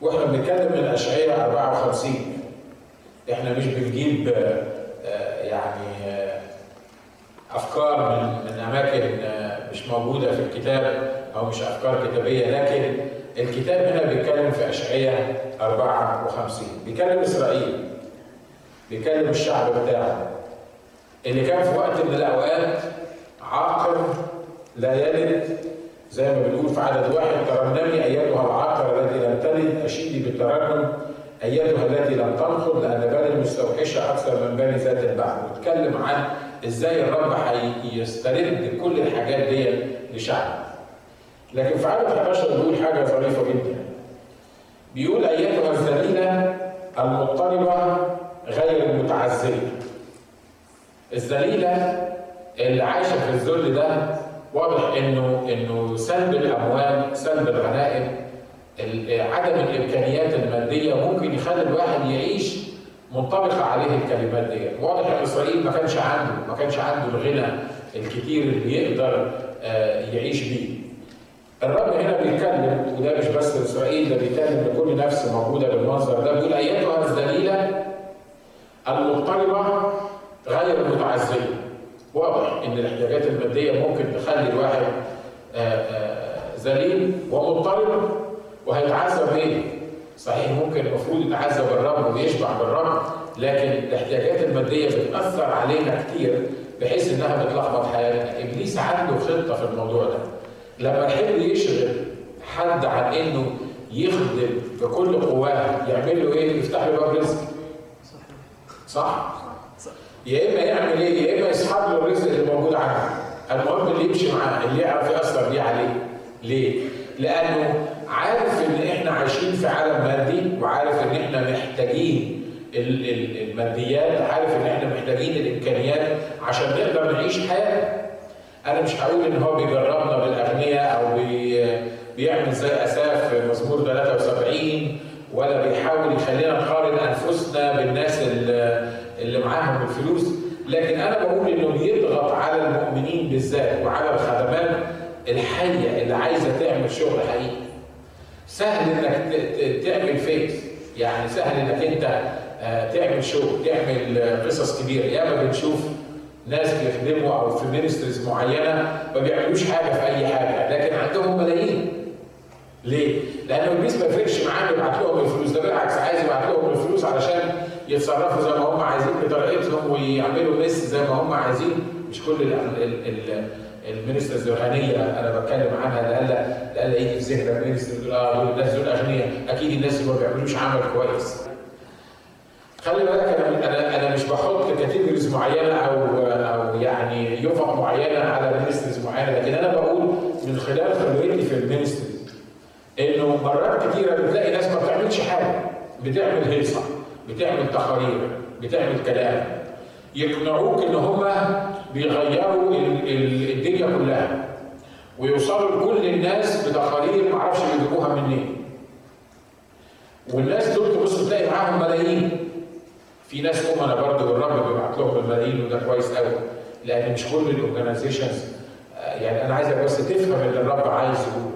وإحنا بنتكلم من اشعياء 54 إحنا مش بنجيب آه، يعني آه، أفكار من من أماكن آه، مش موجودة في الكتاب أو مش أفكار كتابية لكن الكتاب هنا بيتكلم في اشعياء 54 بيكلم إسرائيل بيكلم الشعب بتاعه اللي كان في وقت من الأوقات عاقر لا يلد زي ما بنقول في عدد واحد ترنمي أيتها العاقر التي لم تلد اشيدي بالترنم أيتها التي لم تنخض لأن بني المستوحشه أكثر من بني ذات البعد بيتكلم عن إزاي الرب هيسترد كل الحاجات دي لشعبه. لكن في عدد 11 بيقول حاجة ظريفة جدا. بيقول أيتها الذليله المضطربة غير المتعزيه الذليله اللي عايشة في الذل ده واضح انه إنه سلب الأموال سلب الغنائم ال- عدم الإمكانيات المادية ممكن يخلي الواحد يعيش منطبقة عليه الكلمات دي. واضح إن إسرائيل ما كانش عنده ما كانش عنده الغنى الكتير اللي يقدر آه، يعيش بيه. الرب هنا بيتكلم وده مش بس لاسرائيل ده بيتكلم لكل نفس موجودة بالمنظر ده بيقول أيتها الذليلة المضطربة غير المتعزيه واضح إن الاحتياجات المادية ممكن تخلي الواحد آه، آه، ذليل ومضطرب وهيتعذب إيه؟ صحيح ممكن المفروض يتعذب بالرب ويشبع بالرب لكن الاحتياجات المادية بتأثر علينا كتير بحيث إنها بتلخبط حياتنا إبليس عنده خطة في الموضوع ده لما يحب يشغل حد عن إنه يخدم بكل قواه يعمل له إيه؟ يفتح له باب رزق صح؟ يا إما يعمل إيه؟ يا إما يسحب له الرزق اللي موجود عنده. المهم اللي يمشي معاه اللي يعرف يأثر بيه عليه. ليه؟ لأنه عارف إن إحنا عايشين في عالم مادي وعارف إن إحنا محتاجين ال- ال- الماديات، عارف إن إحنا محتاجين الإمكانيات عشان نقدر نعيش حياتنا. أنا مش هقول إن هو بيجربنا بالأغنياء أو بي بيعمل زي أساف في مزمور 73 ولا بيحاول يخلينا نقارن أنفسنا بالناس اللي اللي معاهم الفلوس لكن أنا بقول إنه بيضغط على المؤمنين بالذات وعلى الخدمات الحية اللي عايزة تعمل شغل حقيقي. سهل إنك تعمل face يعني سهل إنك أنت آه، تعمل شغل تعمل آه، قصص كبيرة ياما بنشوف ناس بيخدموا أو في ministries معينة ما بيعملوش حاجة في أي حاجة لكن عندهم ملايين ليه؟ لأن ابليس ما يفرقش معاه يبعت لهم الفلوس ده بالعكس عايز يبعت لهم الفلوس علشان يتصرفوا زي ما هم عايزين بطريقتهم ويعملوا mess زي ما هم عايزين مش كل ال ال ال ال ministries الغنيه أنا بتكلم عنها لألا لألا يجي في ذهنك ministry يقول آه الناس دول اغنياء أكيد الناس اللي ما بيعملوش عمل كويس. خلي بالك أنا أنا أنا مش بحط categories معينة أو أو يعني يفط معينة على مينسترز معينة لكن أنا بقول من خلال خبرتي في المينسترز إنه مرات كتيرة بتلاقي ناس ما بتعملش حاجة بتعمل هيصة بتعمل تقارير بتعمل كلام. يقنعوك إن هم بيغيروا ال- ال- الدنيا كلها. ويوصلوا لكل الناس بتقارير معرفش بيجيبوها منين. والناس دول تبص تلاقي معاهم ملايين. في ناس امنا برضه والرب بيبعت لهم الملايين وده كويس قوي لأن مش كل الاورجنايزيشنز يعني أنا عايزك بس تفهم اللي الرب عايز يقوله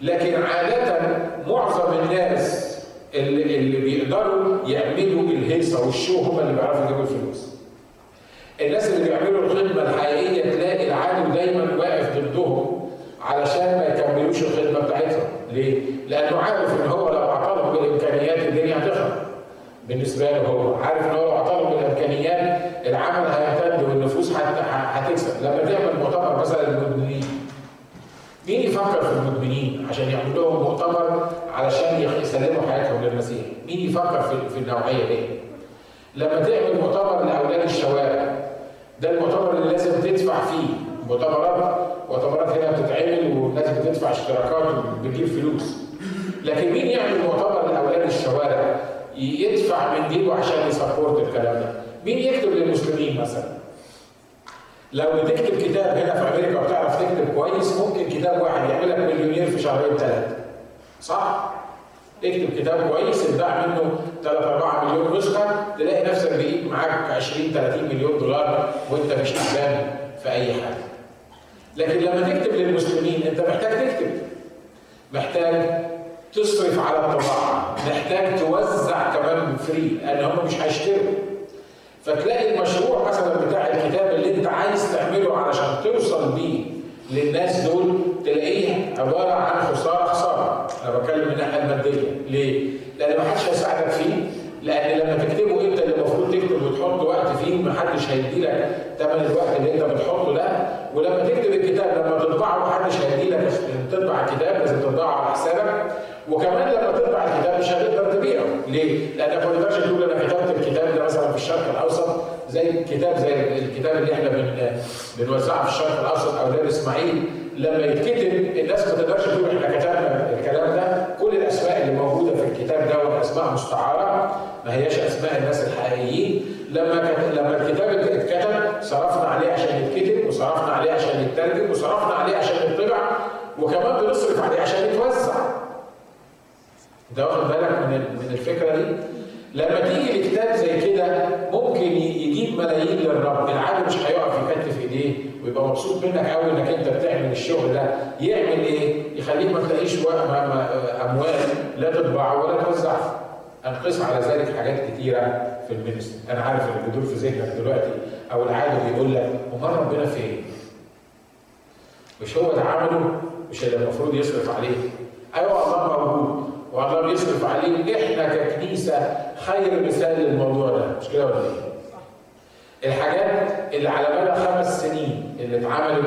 لكن عادة معظم الناس اللي, اللي بيقدروا يعملوا الهيصة والشو هم اللي بيعرفوا يجيبوا الفلوس. الناس اللي بيعملوا الخدمة الحقيقية تلاقي العدو دايما واقف ضدهم علشان ما يكملوش الخدمة بتاعتهم. ليه؟ لأنه عارف إن هو لو عطلهم بالإمكانيات الدنيا هتخرب. بالنسبة له هو عارف إن هو لو عطلهم بالإمكانيات العمل هيمتد والنفوس هت- هتكسب. لما تعمل مؤتمر مثلا مين يفكر في المدمنين عشان يعمل لهم مؤتمر علشان يسلموا حياتهم للمسيح؟ مين يفكر في في النوعية دي؟ لما تعمل مؤتمر لأولاد الشوارع ده المؤتمر اللي لازم تدفع فيه مؤتمرات مؤتمرات هنا بتتعمل والناس بتدفع اشتراكات وبتجيب فلوس لكن مين يعمل مؤتمر لأولاد الشوارع يدفع من جيبه عشان يسبورت الكلام ده؟ مين يكتب للمسلمين مثلا؟ لو بتكتب كتاب هنا في أمريكا وبتعرف تكتب كويس ممكن كتاب واحد يعمل لك مليونير في شهرين ثلاثة صح؟ تكتب كتاب كويس تباع منه 3 4 مليون نسخة تلاقي نفسك بقيت معاك 20 30 مليون دولار وأنت مش تعبان في أي حاجة. لكن لما تكتب للمسلمين أنت محتاج تكتب. محتاج تصرف على الطباعة فري لأن هم مش هيشتروا فتلاقي المشروع مثلا بتاع الكتاب اللي انت عايز تعمله علشان توصل بيه للناس دول تلاقيه عبارة عن خسارة خسارة. أنا بتكلم من الناحيه الماديه ليه؟ لأن ما حدش هيساعدك فيه. لأن لما تكتبه انت اللي المفروض تكتب وتحط وقت فيه ما حدش هيدي لك ثمن الوقت اللي انت بتحطه ده. ولما تكتب الكتاب لما تطبعه ما حدش هيدي لك تطبع الكتاب لازم تطبعه على حسابك. وكمان لما تطبع الكتاب مش هتقدر تبيعه. ليه؟ لانك ما تقدرش تقول أنا كتبت الكتاب ده مثلا في الشرق الأوسط زي كتاب زي الكتاب اللي إحنا بن بنوزعه في الشرق الأوسط أولاد إسماعيل. لما يتكتب الناس ما تقدرش تقول إحنا كتبنا الكلام ده. كل الأسماء اللي موجودة في الكتاب ده أسماء مستعارة ما هياش أسماء الناس الحقيقيين. لما لما الكتاب اتكتب صرفنا عليه عشان يتكتب وصرفنا عليه عشان يترجم وصرفنا عليه عشان يطبع وكمان بنصرف عليه عشان يتوزع. انت واخد بالك من من الفكرة دي؟ لما تيجي لكتاب زي كده ممكن يجيب ملايين للرب، العالم مش هيقف يكتف إيديه ويبقى مبسوط منك قوي إنك أنت بتعمل الشغل ده، يعمل إيه؟ يخليك ما تلاقيش أموال لا تطبعه ولا توزعه. أنقص على ذلك حاجات كتيرة في المينستري، أنا عارف اللي بيدور في ذهنك دلوقتي أو العالم بيقول لك أمال ربنا فين؟ مش هو ده عمله؟ مش اللي المفروض يصرف عليه؟ أيوه الله والله بيصرف عليه إحنا ككنيسة خير مثال للموضوع ده مش كده ولا إيه؟ الحاجات اللي على مدى خمس سنين اللي اتعملت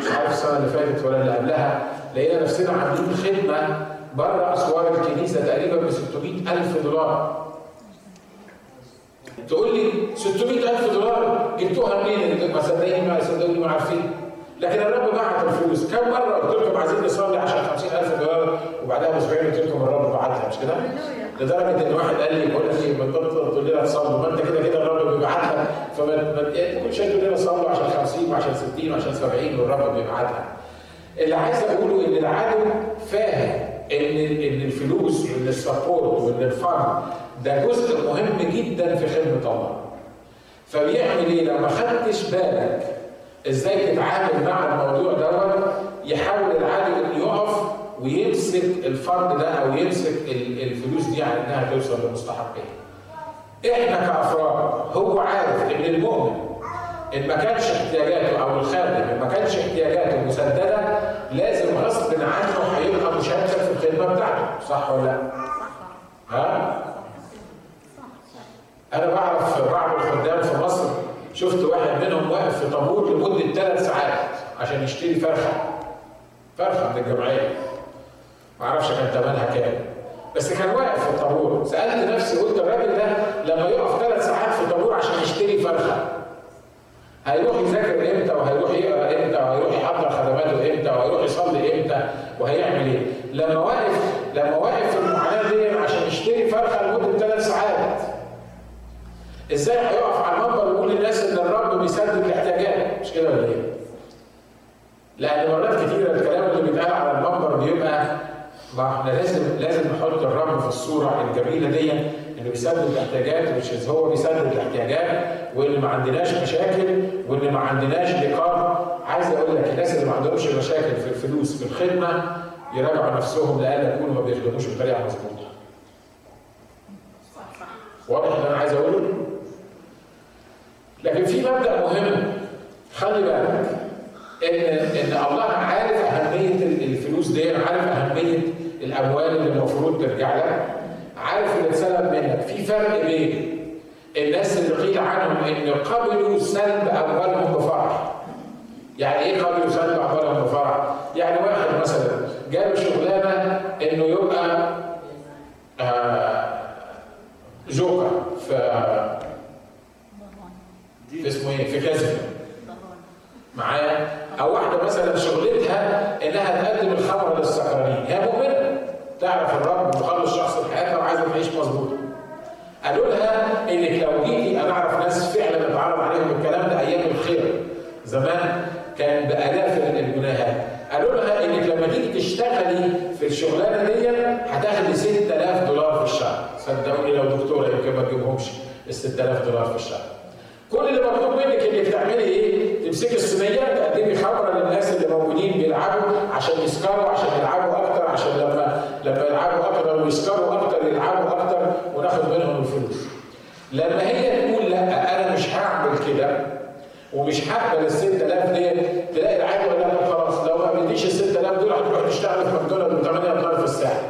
مش عارف السنة اللي فاتت ولا اللي قبلها لقينا نفسنا عاملين خدمة بره أسوار الكنيسة تقريبا ب 600 ألف دولار تقول لي 600 ألف دولار جبتوها منين؟ ما صدقني ما صدقوني ما عارفين لكن الرب بعت الفلوس كم مرة قلت لكم عايزين نصلي عشان 50000 دولار وبعدها بأسبوعين قلت لكم الرب بعتها مش كده؟ لدرجة إن واحد قال لي بقول لك إيه بطلت تقول لنا تصلوا ما أنت كده كده الرب بيبعتها فما ما كل شوية تقول لنا صلوا عشان 50 وعشان 60 وعشان 70 والرب بيبعتها. اللي عايز أقوله إن العدو فاهم إن إن الفلوس وإن السبورت وإن الفن ده جزء مهم جدا في خدمة الله. فبيعمل إيه؟ لو ما خدتش بالك إزاي تتعامل مع الموضوع دوت يحاول العدو إنه يقف ويمسك الفرد ده أو يمسك الفلوس دي على إنها توصل لمستحقها. إحنا كأفراد هو عارف إن المؤمن إن ما كانش احتياجاته أو الخادم إن ما كانش احتياجاته مسددة لازم غصب عنه هيبقى مشارك في الخدمة بتاعته صح ولا لأ؟ ها؟ أنا بعرف بعض الخدام في مصر شفت واحد منهم واقف في طابور لمدة ثلاث ساعات عشان يشتري فرخة. فرخة من الجمعية. ما أعرفش كان ثمنها كام. بس كان واقف في الطابور. سألت نفسي قلت الراجل ده لما يقف ثلاث ساعات في طابور عشان يشتري فرخة هيروح يذاكر إمتى وهيروح يقرأ إمتى وهيروح يحضر خدماته إمتى وهيروح يصلي إمتى وهيعمل إيه؟ لما واقف لما واقف في المعاناة دي عشان يشتري فرخة لمدة ثلاث ساعات إزاي هيقف على المنبر ويقول للناس ان الرب بيسدد الاحتياجات مش كده ولا إيه؟ لأن مرات كتيره الكلام اللي بيتقال على المنبر بيبقى ما إحنا لازم لازم نحط الرب في الصورة الجميلة دي انه بيسدد الاحتياجات مش هو بيسدد الاحتياجات وإن ما عندناش مشاكل وإن ما عندناش لقاء عايز أقول لك الناس اللي ما عندهمش مشاكل في الفلوس في الخدمة يراجعوا نفسهم لألا يكونوا ما بيخدموش بطريقة مظبوطة. واضح اللي أنا عايز أقوله؟ لكن في مبدأ مهم خلي بالك ان إن الله عارف أهمية الفلوس دي عارف أهمية الأموال اللي المفروض ترجع لك عارف اللي اتسلب منك. في فرق بين الناس اللي قيل عنهم إن قبلوا سلب أموالهم بفرح. يعني إيه قبلوا سلب اموالهم بفرح؟ يعني واحد مثلا جاله شغلانه انه يبقى آه جوكر في في اسمه إيه؟ في كازينو معايا؟ أو واحدة مثلا شغلتها انها تقدم الخمر للسكرانين، هي مؤمنه تعرف الرب مخلص شخص في حياتها وعايزه تعيش مظبوطه. قالوا لها انك لو جيتي أنا اعرف ناس فعلا اتعرض عليهم الكلام ده أيام الخير زمان كان بالاف الجنيهات قالوا لها انك لما تيجي تشتغلي في الشغلانه دي هتاخدي 6000 دولار في الشهر صدقوني ما تجيبهمش ال 6000 دولار في الشهر كل اللي مطلوب منك انك تعملي إيه؟ تمسكي الصينيه تقدمي خمره للناس اللي موجودين بيلعبوا عشان يسكروا عشان يلعبوا أكتر عشان لما لما يلعبوا أكتر ويسكروا أكتر يلعبوا أكتر وناخد منهم الفلوس. لما هي تقول لا أنا مش هعمل كده ومش هقبل ال 6000 دي تلاقي العيل يقول لك خلاص لو ما قبلتيش ال 6000 دول هتروح تشتغل في ماكدونالدز ب 8 دولار في الساعة.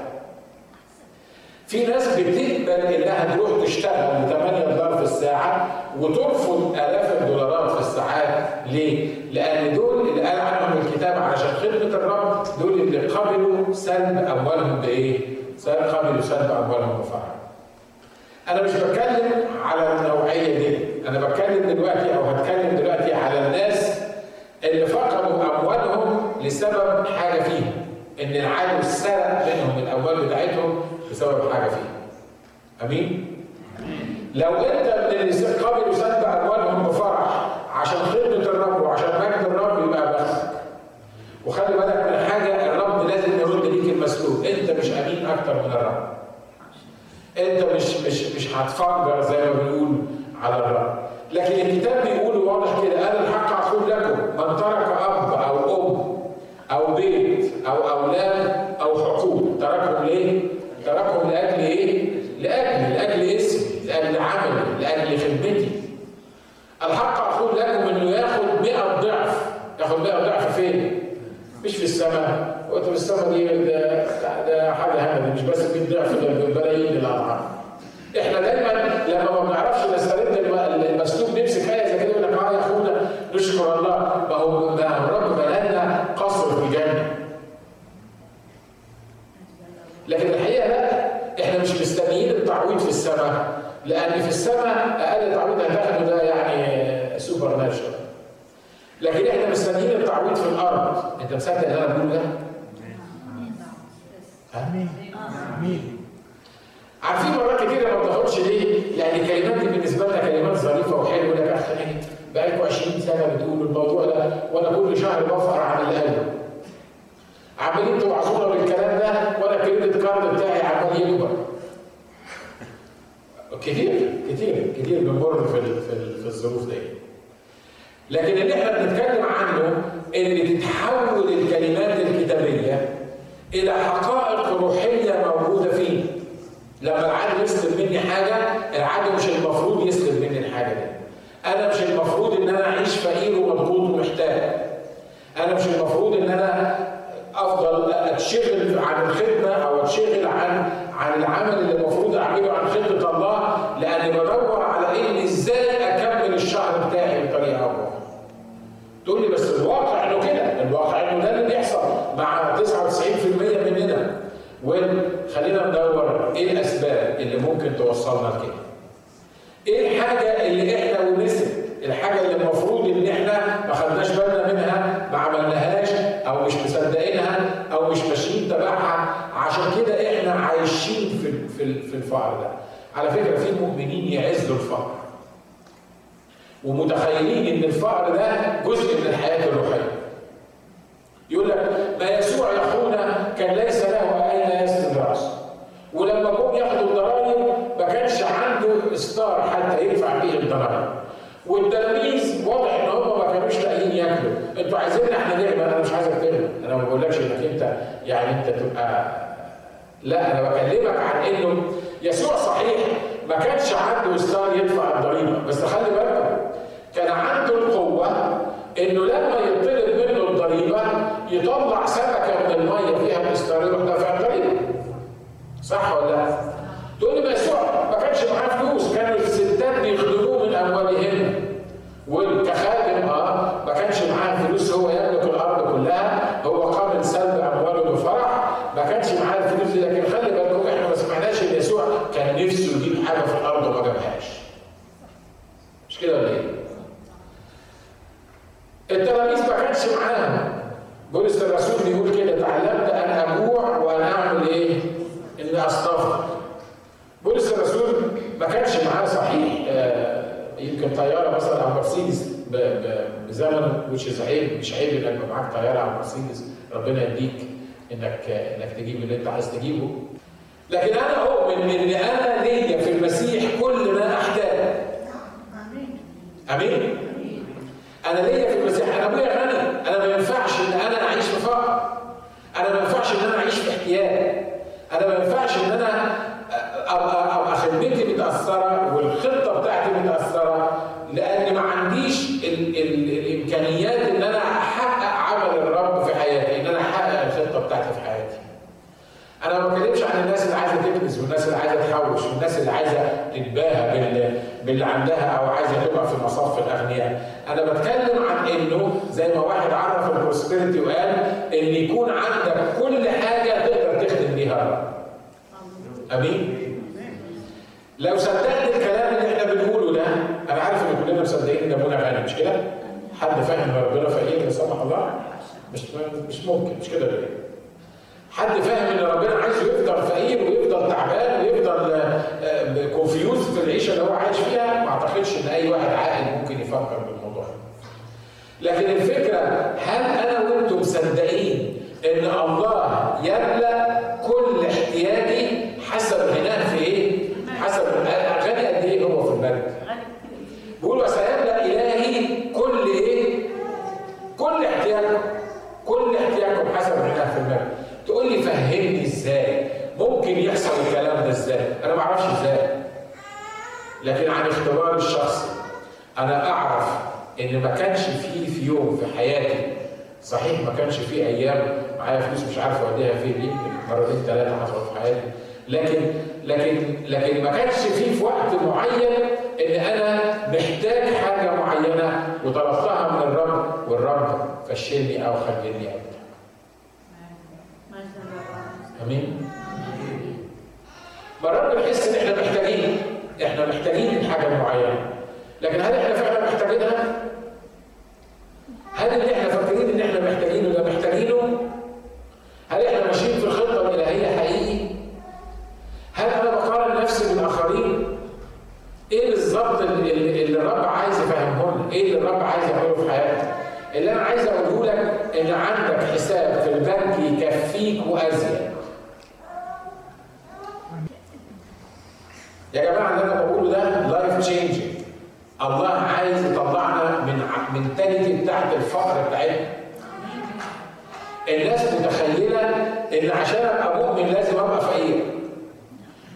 في ناس بتقبل إنها تروح تشتغل ب 8 دولار في الساعة وترفض آلاف الدولارات في الساعات ليه؟ لأن دول اللي قال عنهم الكتاب علشان خدمة الرب دول اللي قبلوا سلب أموالهم بإيه؟ قبلوا سلب أموالهم بفرح. أنا مش بتكلم على النوعية دي أنا بتكلم دلوقتي أو هتكلم دلوقتي على الناس اللي فقدوا أموالهم لسبب حاجة فيهم إن العدو سرق منهم الأموال بتاعتهم بسبب حاجة فيهم أمين؟ لو أنت من اللي قبلوا سلب اموالهم بفرح عشان خدمة الرب وعشان مجد الرب يبقى بختك وخلي بالك من حاجة الرب لازم يرد ليك المسؤول أنت مش أمين أكتر من الرب. أنت مش مش مش هتفجر زي ما بنقول على الرب. لكن الكتاب بيقول واضح كده قال الحق أقول لكم. من ترك أب أو أم أو بيت أو أولاد السماء في السماء دي ده, ده حاجة مش بس 100 ضعف ده بلايين الاضعاف إحنا دايما لما ما بنعرفش نسترد المسلوب نمسك إيه زي كده يقول لك آه يا أخونا نشكر الله. ما هو ما الرب بنانا قصر في الجنة. لكن الحقيقة لا إحنا مش مستنيين التعويض في السماء لأن في السماء أقل تعويض هتاخده ده يعني سوبر ناتشرال لكن إحنا مستنيين التعويض في الأرض انت مصدق اللي أنا بقوله ده؟ امين آمين عارفين مرات كتير ما بتاخدش ليه؟ يعني كلمات دي بالنسبة لنا كلمات ظريفة وحلوة لك اخ بقالكم 20 سنة بتقولوا الموضوع ده وأنا كل شهر بفقر عن اللي قاله. عمالين توعظونا بالكلام ده وأنا الكريدت كارد بتاعي عمال يكبر. كتير كتير كتير بنمر في في, في الظروف دي. لكن اللي إحنا بنتكلم عنه إن تتحول الكلمات الكتابية إلى حقائق روحية موجودة فيه. لما العدو يسلب مني حاجة العدو مش المفروض يسلب مني الحاجة دي. أنا مش المفروض إن أنا أعيش فقير ومضغوط ومحتاج. أنا مش المفروض إن أنا أفضل أتشغل عن الخدمة أو أتشغل عن عن العمل اللي المفروض أعمله عن خدمة الله لاني بدور على ان إزاي اكمل الشهر بتاعي بطريقه أو باخرى. تقول لي بس الواقع انه كده، الواقع انه ده اللي بيحصل مع 99% مننا. وخلينا ندور إيه الاسباب اللي ممكن توصلنا لكده. إيه الحاجة اللي إحنا ونسب الحاجة اللي المفروض ان إحنا ما خدناش بالنا منها ما عملناهاش أو مش مصدقينها أو مش ماشيين تبعها عشان كده إحنا عايشين في في في الفقر ده. على فكرة في مؤمنين يعزوا الفقر. ومتخيلين إن الفقر ده جزء من الحياة الروحية. يقول لك ما يسوع يا اخونا كان ليس له اين يسند راسه. ولما جم ياخدوا الضرائب ما كانش عنده ستار حتى يدفع بيه الضرائب. والتلاميذ واضح إن هم ما كانوش لاقيين ياكلوا، أنتوا عايزيننا إحنا نغنى أنا مش عايزك تغنى، أنا ما بقولكش إنك أنت يعني أنت تبقى لا أنا بكلمك عن إنه يسوع صحيح ما كانش عنده ستار يدفع الضريبه، بس خلي بالكم كان عنده القوة إنه لما يطلب منه الضريبة يطلع سمكة من المية فيها الاستار يروح دافع الضريبة. صح ولا لا؟ تقول لي يسوع ما كانش معاه فلوس كانوا الستات بيخدموه من اموالهن والكخادم آه ما كانش معاه فلوس هو يملك الأرض كلها هو قابل سلب امواله بفرح ما كانش معاه الفلوس دي لكن خلي بالكم إحنا ما سمعناش ان يسوع كان نفسه يجيب حاجة في الأرض وما جابهاش مش كده ولا إيه؟ التلاميذ ما كانش معاهم بولس الرسول بيقول كده تعلمت أن أجوع وان اعمل إيه؟ إني استغفر بولس الرسول ما كانش معاه صحيح آه يمكن طيارة مثلا أو مرسيدس بزمن مش عيب مش عيب إنك معاك طيارة أو مرسيدس ربنا يديك إنك إنك تجيب اللي أنت عايز تجيبه. لكن أنا أؤمن إن أنا ليا في المسيح كل ما أحتاج. آمين؟ أنا ليا في المسيح أنا أبويا غني. أنا ما ينفعش إن أنا أعيش في فقر أنا ما ينفعش إن أنا أعيش في احتياج. أنا ما ينفعش إن أنا ابقى ابقى خدمتي متاثره والخطه باللي عندها أو عايزه تبقى في مصاف الاغنياء أنا بتكلم عن انه زي ما واحد عرف البروسبريتي وقال إن يكون عندك كل حاجة تقدر تخدم بيها. أمين؟ لو صدقت الكلام اللي إحنا بنقوله ده أنا عارف إن كلنا مصدقين إن ابونا غني مش كده؟ حد فاهم ربنا فقير لا سمح الله؟ مش مش ممكن مش كده ليه؟ حد فاهم إن ربنا عايزه يفضل فقير ويفضل تعبان ويفضل كونفيوز في العيشة اللي هو عايش فيها؟ ما أعتقدش إن أي واحد عاقل ممكن يفكر لكن الفكرة هل أنا وأنتم مصدقين إن الله يملأ كل احتياجي حسب غناه في إيه؟ حسب غني قد إيه هو في المجد؟ بيقول وسيملا إلهي كل إيه؟ كل احتياجكم كل احتياجكم حسب غناه في المجد تقول لي فهمني إزاي ممكن يحصل الكلام ده إزاي أنا ما أعرفش إزاي لكن عن اختباري الشخصي أنا أعرف إن ما كانش فيه في يوم في حياتي صحيح ما كانش فيه أيام معايا فلوس مش عارف أوديها فين يمكن مرتين ثلاثة حصلت في حياتي. لكن لكن لكن ما كانش فيه في وقت معين إن أنا محتاج حاجة معينة وطلبتها من الرب والرب فشلني أو خليني ابدا. آمين؟ مرات بنحس إن إحنا محتاجين إحنا محتاجين حاجة معينة. لكن هل إحنا فعلا محتاجينها؟ هل اللي إحنا محتاجينه ده محتاجينه هل إحنا ماشيين في الخطه الالهيه حقيقي هل أنا بقارن نفسي بالاخرين إيه بالظبط اللي, اللي الرب عايز يفهمه لنا إيه اللي الرب عايز يعمله في حياتك اللي أنا عايز اقوله لك ان عندك حساب في البنك يكفيك وازيد يا جماعة اللي أنا بقوله ده life changing الله عايز يطلعنا من mentality بتاعت الفقر بتاعتنا الناس متخيله ان عشان ابقى مؤمن لازم ابقى فقير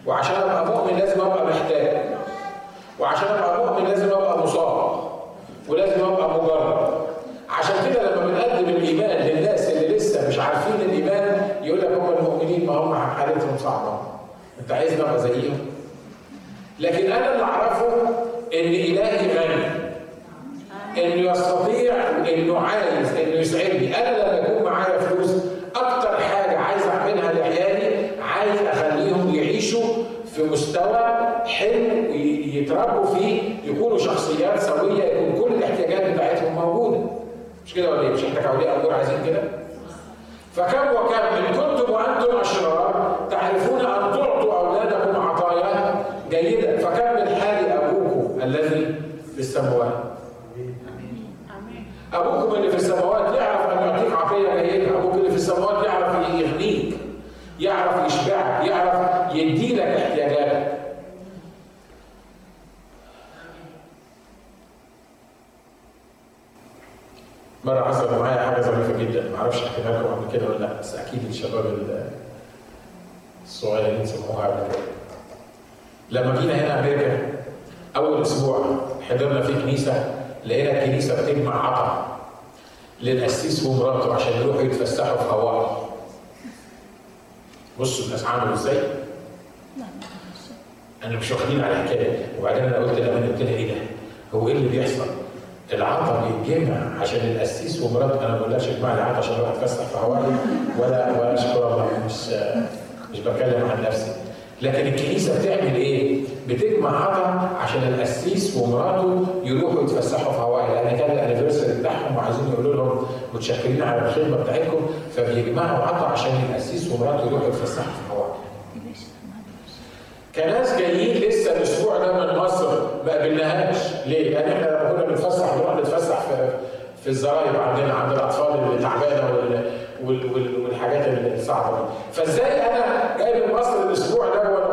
وعشان ابقى مؤمن لازم ابقى محتاج وعشان ابقى مؤمن لازم ابقى مصاب ولازم ابقى مجرد عشان كده لما بنقدم الايمان للناس اللي لسه مش عارفين الايمان يقول لك هم المؤمنين ما هم حالتهم صعبه انت عايزني ابقى زيهم لكن أنا اللي اعرفه ان الهي غني انه يستطيع انه عايز انه يسعدني أنا لما يكون معايا فلوس أكتر حاجة عايز اعملها لعيالي عايز اخليهم يعيشوا في مستوى حلو يتربوا فيه يكونوا شخصيات سويه يكون كل الاحتياجات بتاعتهم موجوده مش كده ولا إيه؟ مش إحنا كاولياء امور عايزين كده؟ فكم وكم ان كنتم وأنتم اشرار تعرفون ان تعطوا اولادكم عطايا جيده فكم من حال ابوكم الذي في السماوات. ابوكم اللي في السماوات يعرف أن يعطيك عطيه جيده أبوك اللي في السماوات يعرف يغنيك يعرف يشبعك. يعرف يدي لك احتياجاتك. مرة حصل معايا حاجة ظريفة جدا، ما أعرفش احكيها لكم قبل كده ولا لأ، بس أكيد الشباب الصغيرين سمعوها قبل كده. لما جينا هنا أمريكا كنيسة لقينا الكنيسة بتجمع عطا للقسيس ومراته عشان يروحوا يتفسحوا في هواي. بصوا الناس عملوا إزاي؟ أنا مش واخدين على الحكاية دي وبعدين أنا قلت لأمان قلت لها إيه ده؟ هو إيه اللي بيحصل؟ العطا بيتجمع عشان القسيس ومراته أنا ما بقولهاش اجمع لي عطا عشان أروح أتفسح في هواي ولا ولا أشكر الله مش مش بتكلم عن نفسي لكن الكنيسة بتعمل إيه؟ بتجمع عطا عشان القسيس ومراته يروحوا يتفسحوا في هواي لأن كان الأنيفرساري بتاعهم وعايزين يقولوا لهم متشكرين على الخدمة بتاعتكم فبيجمعوا عطا عشان القسيس ومراته يروحوا يتفسحوا في هواي. كناس جايين لسه الأسبوع ده من مصر ما قابلناهاش ليه؟ لأن إحنا لما في الزراير عندنا عند الأطفال اللي تعبانة وال وال وال والحاجات الصعبه دي. فإزاي أنا جاي من مصر الأسبوع ده